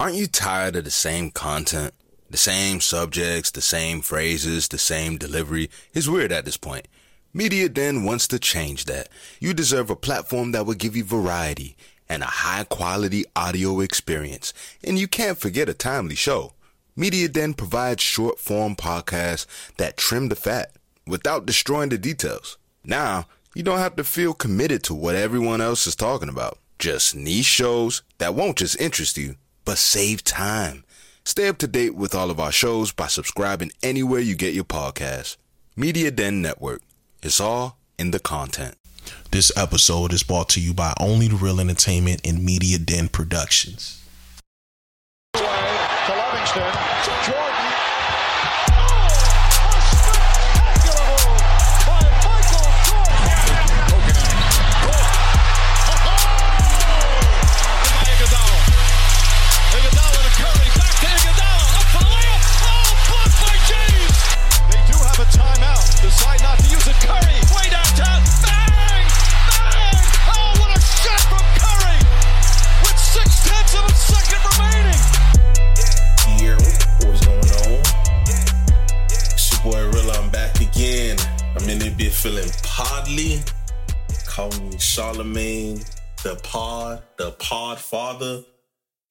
Aren't you tired of the same content? The same subjects, the same phrases, the same delivery? It's weird at this point. Media Den wants to change that. You deserve a platform that will give you variety and a high quality audio experience. And you can't forget a timely show. Media Den provides short form podcasts that trim the fat without destroying the details. Now, you don't have to feel committed to what everyone else is talking about. Just niche shows that won't just interest you but save time. Stay up to date with all of our shows by subscribing anywhere you get your podcasts. Media Den Network. It's all in the content. This episode is brought to you by Only the Reel Entertainment and Media Den Productions. To Livingston, feeling podly. Call me Charlemagne, the pod, the pod father.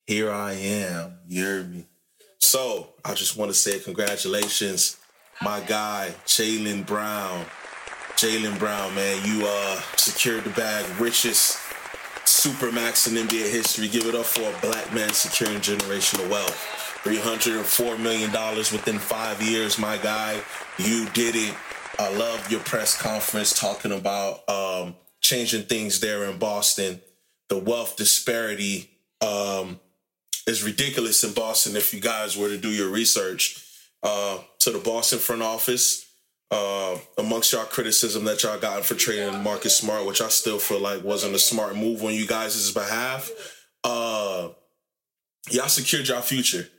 Here I am. You heard me. So I just want to say congratulations my guy, Jaylen Brown. Jaylen Brown, man, you uh secured the bag, richest supermax in NBA history. Give it up for a black man securing generational wealth. $304 million within five years, my guy. You did it. I love your press conference talking about um, changing things there in Boston. The wealth disparity um, is ridiculous in Boston if you guys were to do your research uh, to the Boston front office. Uh, amongst y'all criticism that y'all gotten for trading Marcus Smart, which I still feel like wasn't a smart move on you guys' behalf. Uh, y'all secured y'all future.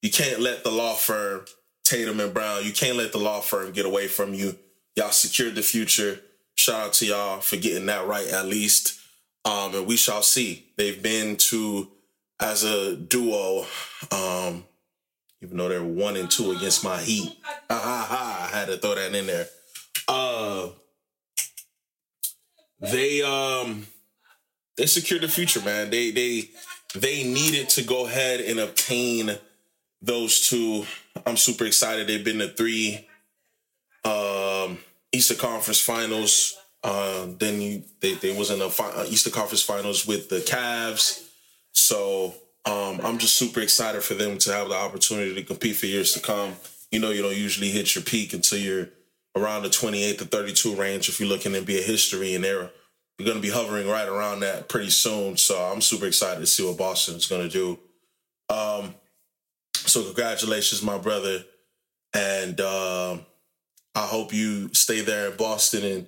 You can't let the law firm Tatum and Brown. You can't let the law firm get away from you. Y'all secured the future. Shout out to y'all for getting that right at least. Um, and we shall see. They've been to as a duo. Um, even though they're one and two against my Heat. Ha ha ha! I had to throw that in there. Uh, they um they secured the future, man. They they they needed to go ahead and obtain those two. I'm super excited. They've been to three um Eastern Conference Finals. Uh, then you, they they was in the fi- uh, Eastern Conference Finals with the Cavs. So um, I'm just super excited for them to have the opportunity to compete for years to come. You know, you don't usually hit your peak until you're around the 28 to 32 range if you're looking at NBA history, and they're you're going to be hovering right around that pretty soon. So I'm super excited to see what Boston is going to do. Um, so congratulations, my brother, and uh, I hope you stay there in Boston and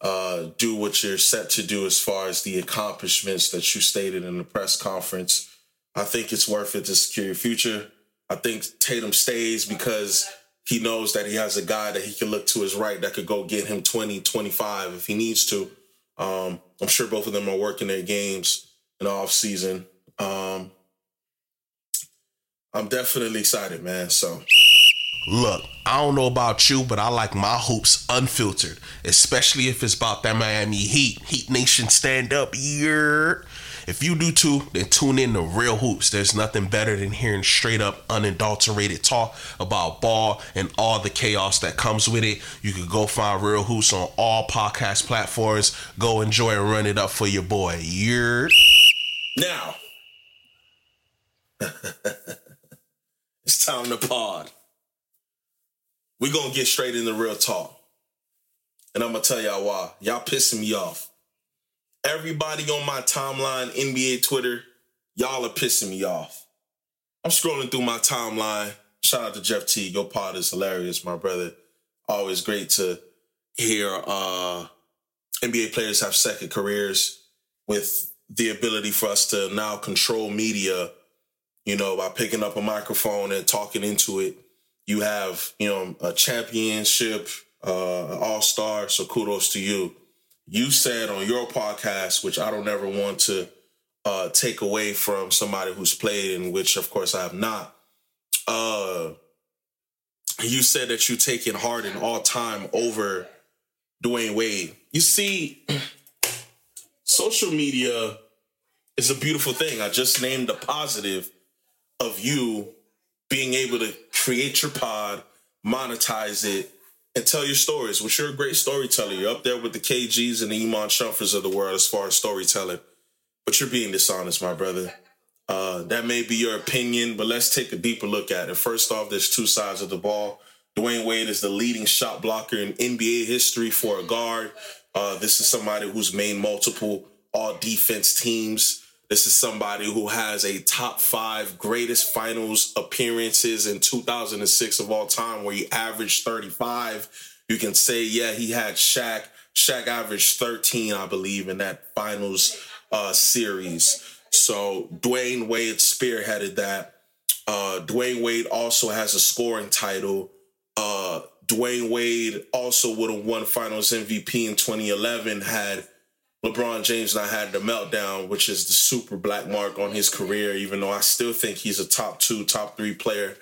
uh, do what you're set to do as far as the accomplishments that you stated in the press conference. I think it's worth it to secure your future. I think Tatum stays because he knows that he has a guy that he can look to his right that could go get him 20, 25 if he needs to. Um, I'm sure both of them are working their games in the off season. Um, I'm definitely excited, man. So. Look, I don't know about you, but I like my hoops unfiltered, especially if it's about that Miami Heat. Heat Nation stand up, yeah. If you do too, then tune in to Real Hoops. There's nothing better than hearing straight up, unadulterated talk about ball and all the chaos that comes with it. You can go find Real Hoops on all podcast platforms. Go enjoy and run it up for your boy. You're now. it's time to pod. We're gonna get straight into real talk. And I'm gonna tell y'all why. Y'all pissing me off. Everybody on my timeline, NBA Twitter, y'all are pissing me off. I'm scrolling through my timeline. Shout out to Jeff T. Your pod is hilarious, my brother. Always great to hear uh, NBA players have second careers with the ability for us to now control media, you know, by picking up a microphone and talking into it. You have, you know, a championship, uh, all star. So kudos to you you said on your podcast, which I don't ever want to uh, take away from somebody who's played, in which of course I have not. Uh, you said that you taking Harden all time over Dwyane Wade. You see, social media is a beautiful thing. I just named a positive of you being able to create your pod, monetize it, and tell your stories, which you're a great storyteller. You're up there with the KGs and the Iman Shumperts of the world as far as storytelling. But you're being dishonest, my brother. Uh, that may be your opinion, but let's take a deeper look at it. First off, there's two sides of the ball. Dwyane Wade is the leading shot blocker in NBA history for a guard. Uh, this is somebody who's made multiple all defense teams. This is somebody who has a top five greatest finals appearances in 2006 of all time, where he averaged 35. You can say, yeah, he had Shaq. Shaq averaged 13, I believe, in that finals uh, series. So Dwyane Wade spearheaded that. Uh, Dwyane Wade also has a scoring title. Uh, Dwyane Wade also would have won Finals MVP in 2011 had LeBron James and I had the meltdown, which is the super black mark on his career. Even though I still think he's a top two, top three player,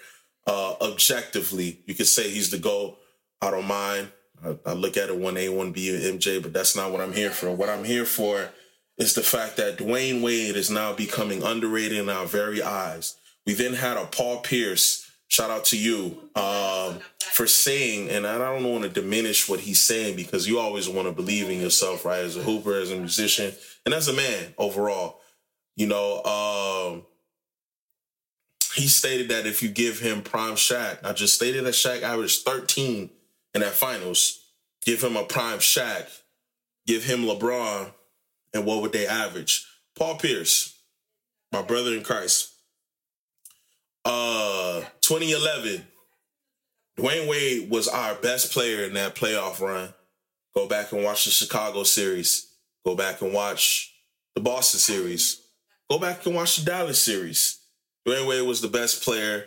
uh, objectively, you could say he's the GOAT. I don't mind. I, I look at it one A, one B, and MJ, but that's not what I'm here for. What I'm here for is the fact that Dwyane Wade is now becoming underrated in our very eyes. We then had a Paul Pierce. Shout out to you um, for saying, and I don't want to diminish what he's saying because you always want to believe in yourself, right? As a hooper, as a musician, and as a man overall. You know, um, he stated that if you give him prime Shaq, I just stated that Shaq averaged 13 in that finals. Give him a prime Shaq, give him LeBron, and what would they average? Paul Pierce, my brother in Christ. Uh 2011, Dwyane Wade was our best player in that playoff run. Go back and watch the Chicago series. Go back and watch the Boston series. Go back and watch the Dallas series. Dwyane Wade was the best player.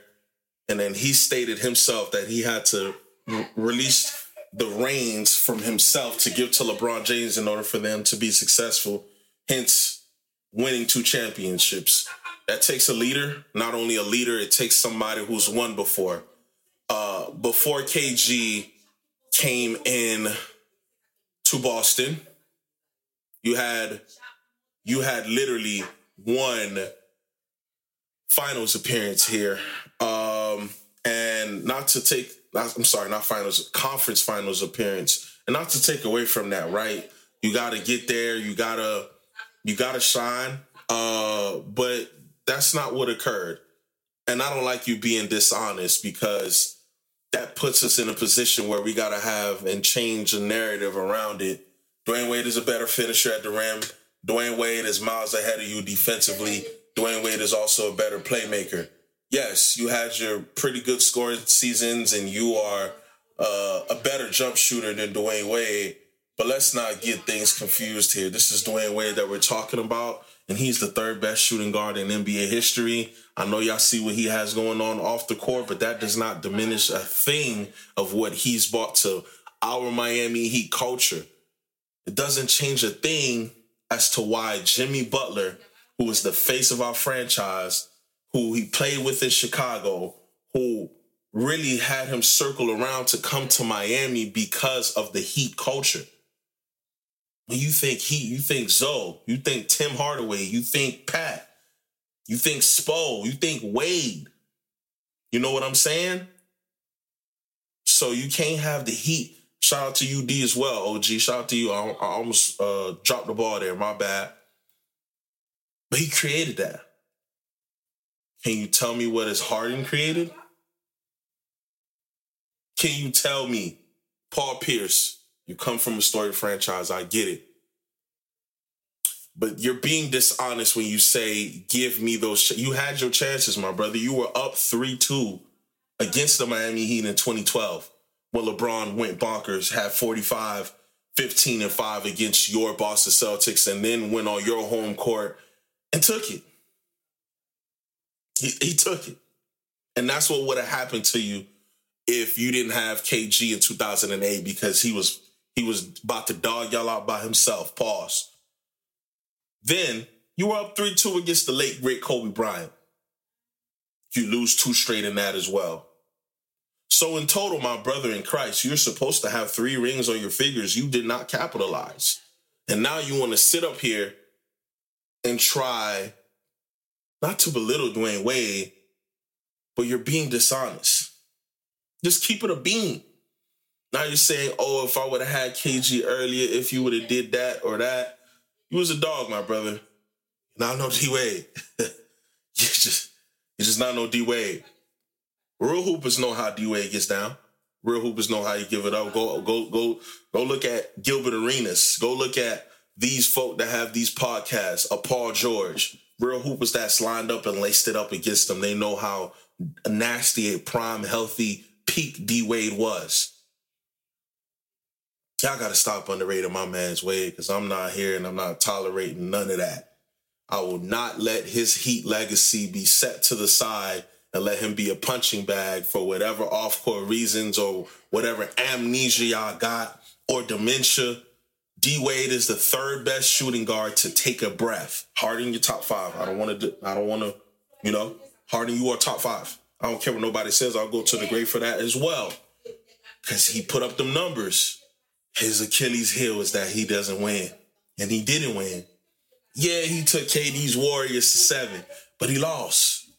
And then he stated himself that he had to re- release the reins from himself to give to LeBron James in order for them to be successful. Hence, winning two championships. That takes a leader. Not only a leader, it takes somebody who's won before. Uh, before KG came in to Boston, you had you had literally one finals appearance here. Um, and not to take I'm sorry, not finals, conference finals appearance. And not to take away from that, right? You got to get there. You got to you got to shine. Uh, but that's not what occurred. And I don't like you being dishonest because that puts us in a position where we got to have and change the narrative around it. Dwyane Wade is a better finisher at the rim. Dwyane Wade is miles ahead of you defensively. Dwyane Wade is also a better playmaker yes, you had your pretty good scoring seasons and you are uh, a better jump shooter than Dwyane Wade. But let's not get things confused here. This is Dwyane Wade that we're talking about, and he's the third best shooting guard in NBA history. I know y'all see what he has going on off the court, but that does not diminish a thing of what he's brought to our Miami Heat culture. It doesn't change a thing as to why Jimmy Butler, who is the face of our franchise, who he played with in Chicago, who really had him circle around to come to Miami because of the Heat culture. When you think Heat, you think Zoe, you think Tim Hardaway, you think Pat, you think Spo, you think Wade. You know what I'm saying? So you can't have the Heat. Shout out to UD as well, OG. Shout out to you. I, I almost uh, dropped the ball there. My bad. But he created that. Can you tell me what is Harden created? Can you tell me, Paul Pierce, you come from a story franchise, I get it. But you're being dishonest when you say, give me those. Ch-. You had your chances, my brother. You were up 3 2 against the Miami Heat in 2012 when LeBron went bonkers, had 45, 15, and 5 against your Boston Celtics, and then went on your home court and took it. He, he took it. And that's what would have happened to you if you didn't have KG in 2008 because he was he was about to dog y'all out by himself. Pause. Then You were up 3 2 against the late, great Kobe Bryant. You lose two straight in that as well. So, in total, my brother in Christ, you're supposed to have three rings on your fingers. You did not capitalize. And now you want to sit up here and try not to belittle Dwyane Wade, but you're being dishonest. Just keep it a beam. Now you're saying, oh, if I would have had KG earlier, if you would have did that or that, you was a dog, my brother. Now no D Wade. you just you just not no D Wade. Real hoopers know how D Wade gets down. Real hoopers know how you give it up. Go go go go look at Gilbert Arenas. Go look at these folk that have these podcasts. A Paul George. Real hoopers that's lined up and laced it up against them. They know how nasty a prime healthy peak D Wade was. Y'all gotta stop underrating my man's Wade because I'm not here and I'm not tolerating none of that. I will not let his Heat legacy be set to the side and let him be a punching bag for whatever off court reasons or whatever amnesia y'all got or dementia. D Wade is the third best shooting guard to take a breath. Harden, your top five. I don't want to. I don't want to. You know, Harden, you are top five. I don't care what nobody says. I'll go to the grave for that as well, because he put up them numbers. His Achilles heel is that he doesn't win, and he didn't win. Yeah, he took KD's Warriors to seven, but he lost.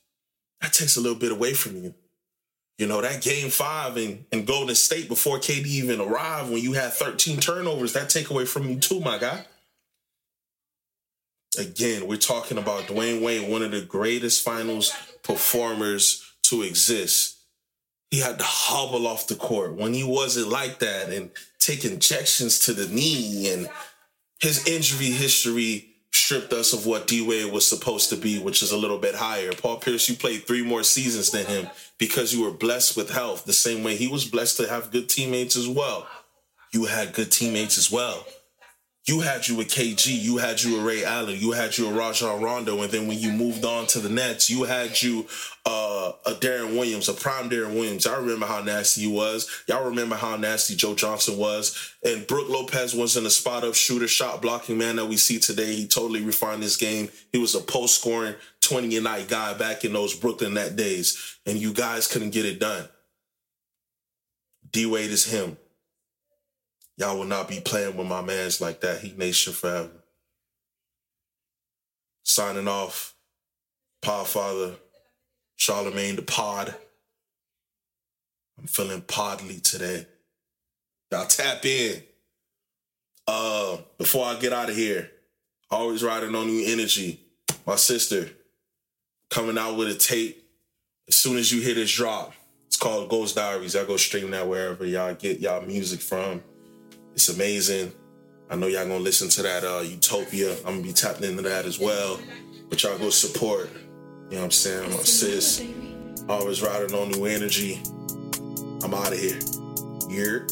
That takes a little bit away from you. You know, that game five in, in Golden State before KD even arrived, when you had 13 turnovers, that take away from you too, my guy. Again, we're talking about Dwyane Wade, one of the greatest finals performers to exist. He had to hobble off the court when he wasn't like that and take injections to the knee and his injury history stripped us of what D Wade was supposed to be, which is a little bit higher. Paul Pierce, you played three more seasons than him because you were blessed with health, the same way he was blessed to have good teammates as well. You had good teammates as well. You had you with KG, you had you with Ray Allen, you had you with Rajon Rondo, and then when you moved on to the Nets, you had you uh, a Deron Williams, a prime Deron Williams. I remember how nasty he was. Y'all remember how nasty Joe Johnson was. And Brook Lopez wasn't a spot up shooter, shot blocking man that we see today. He totally refined his game. He was a post scoring 20 a night guy back in those Brooklyn net days. And you guys couldn't get it done. D Wade is him. Y'all will not be playing with my mans like that. Heat Nation forever. Signing off. Podfather, Charlemagne the Pod. I'm feeling podly today. Y'all tap in. Uh, before I get out of here, always riding on new energy. My sister coming out with a tape. As soon as you hear this drop, it's called Ghost Diaries. I go stream that wherever y'all get y'all music from. It's amazing. I know y'all gonna listen to that uh, Utopia. I'm gonna be tapping into that as well. But y'all go support. You know what I'm saying? My sis. Always riding on new energy. I'm out of here. Year.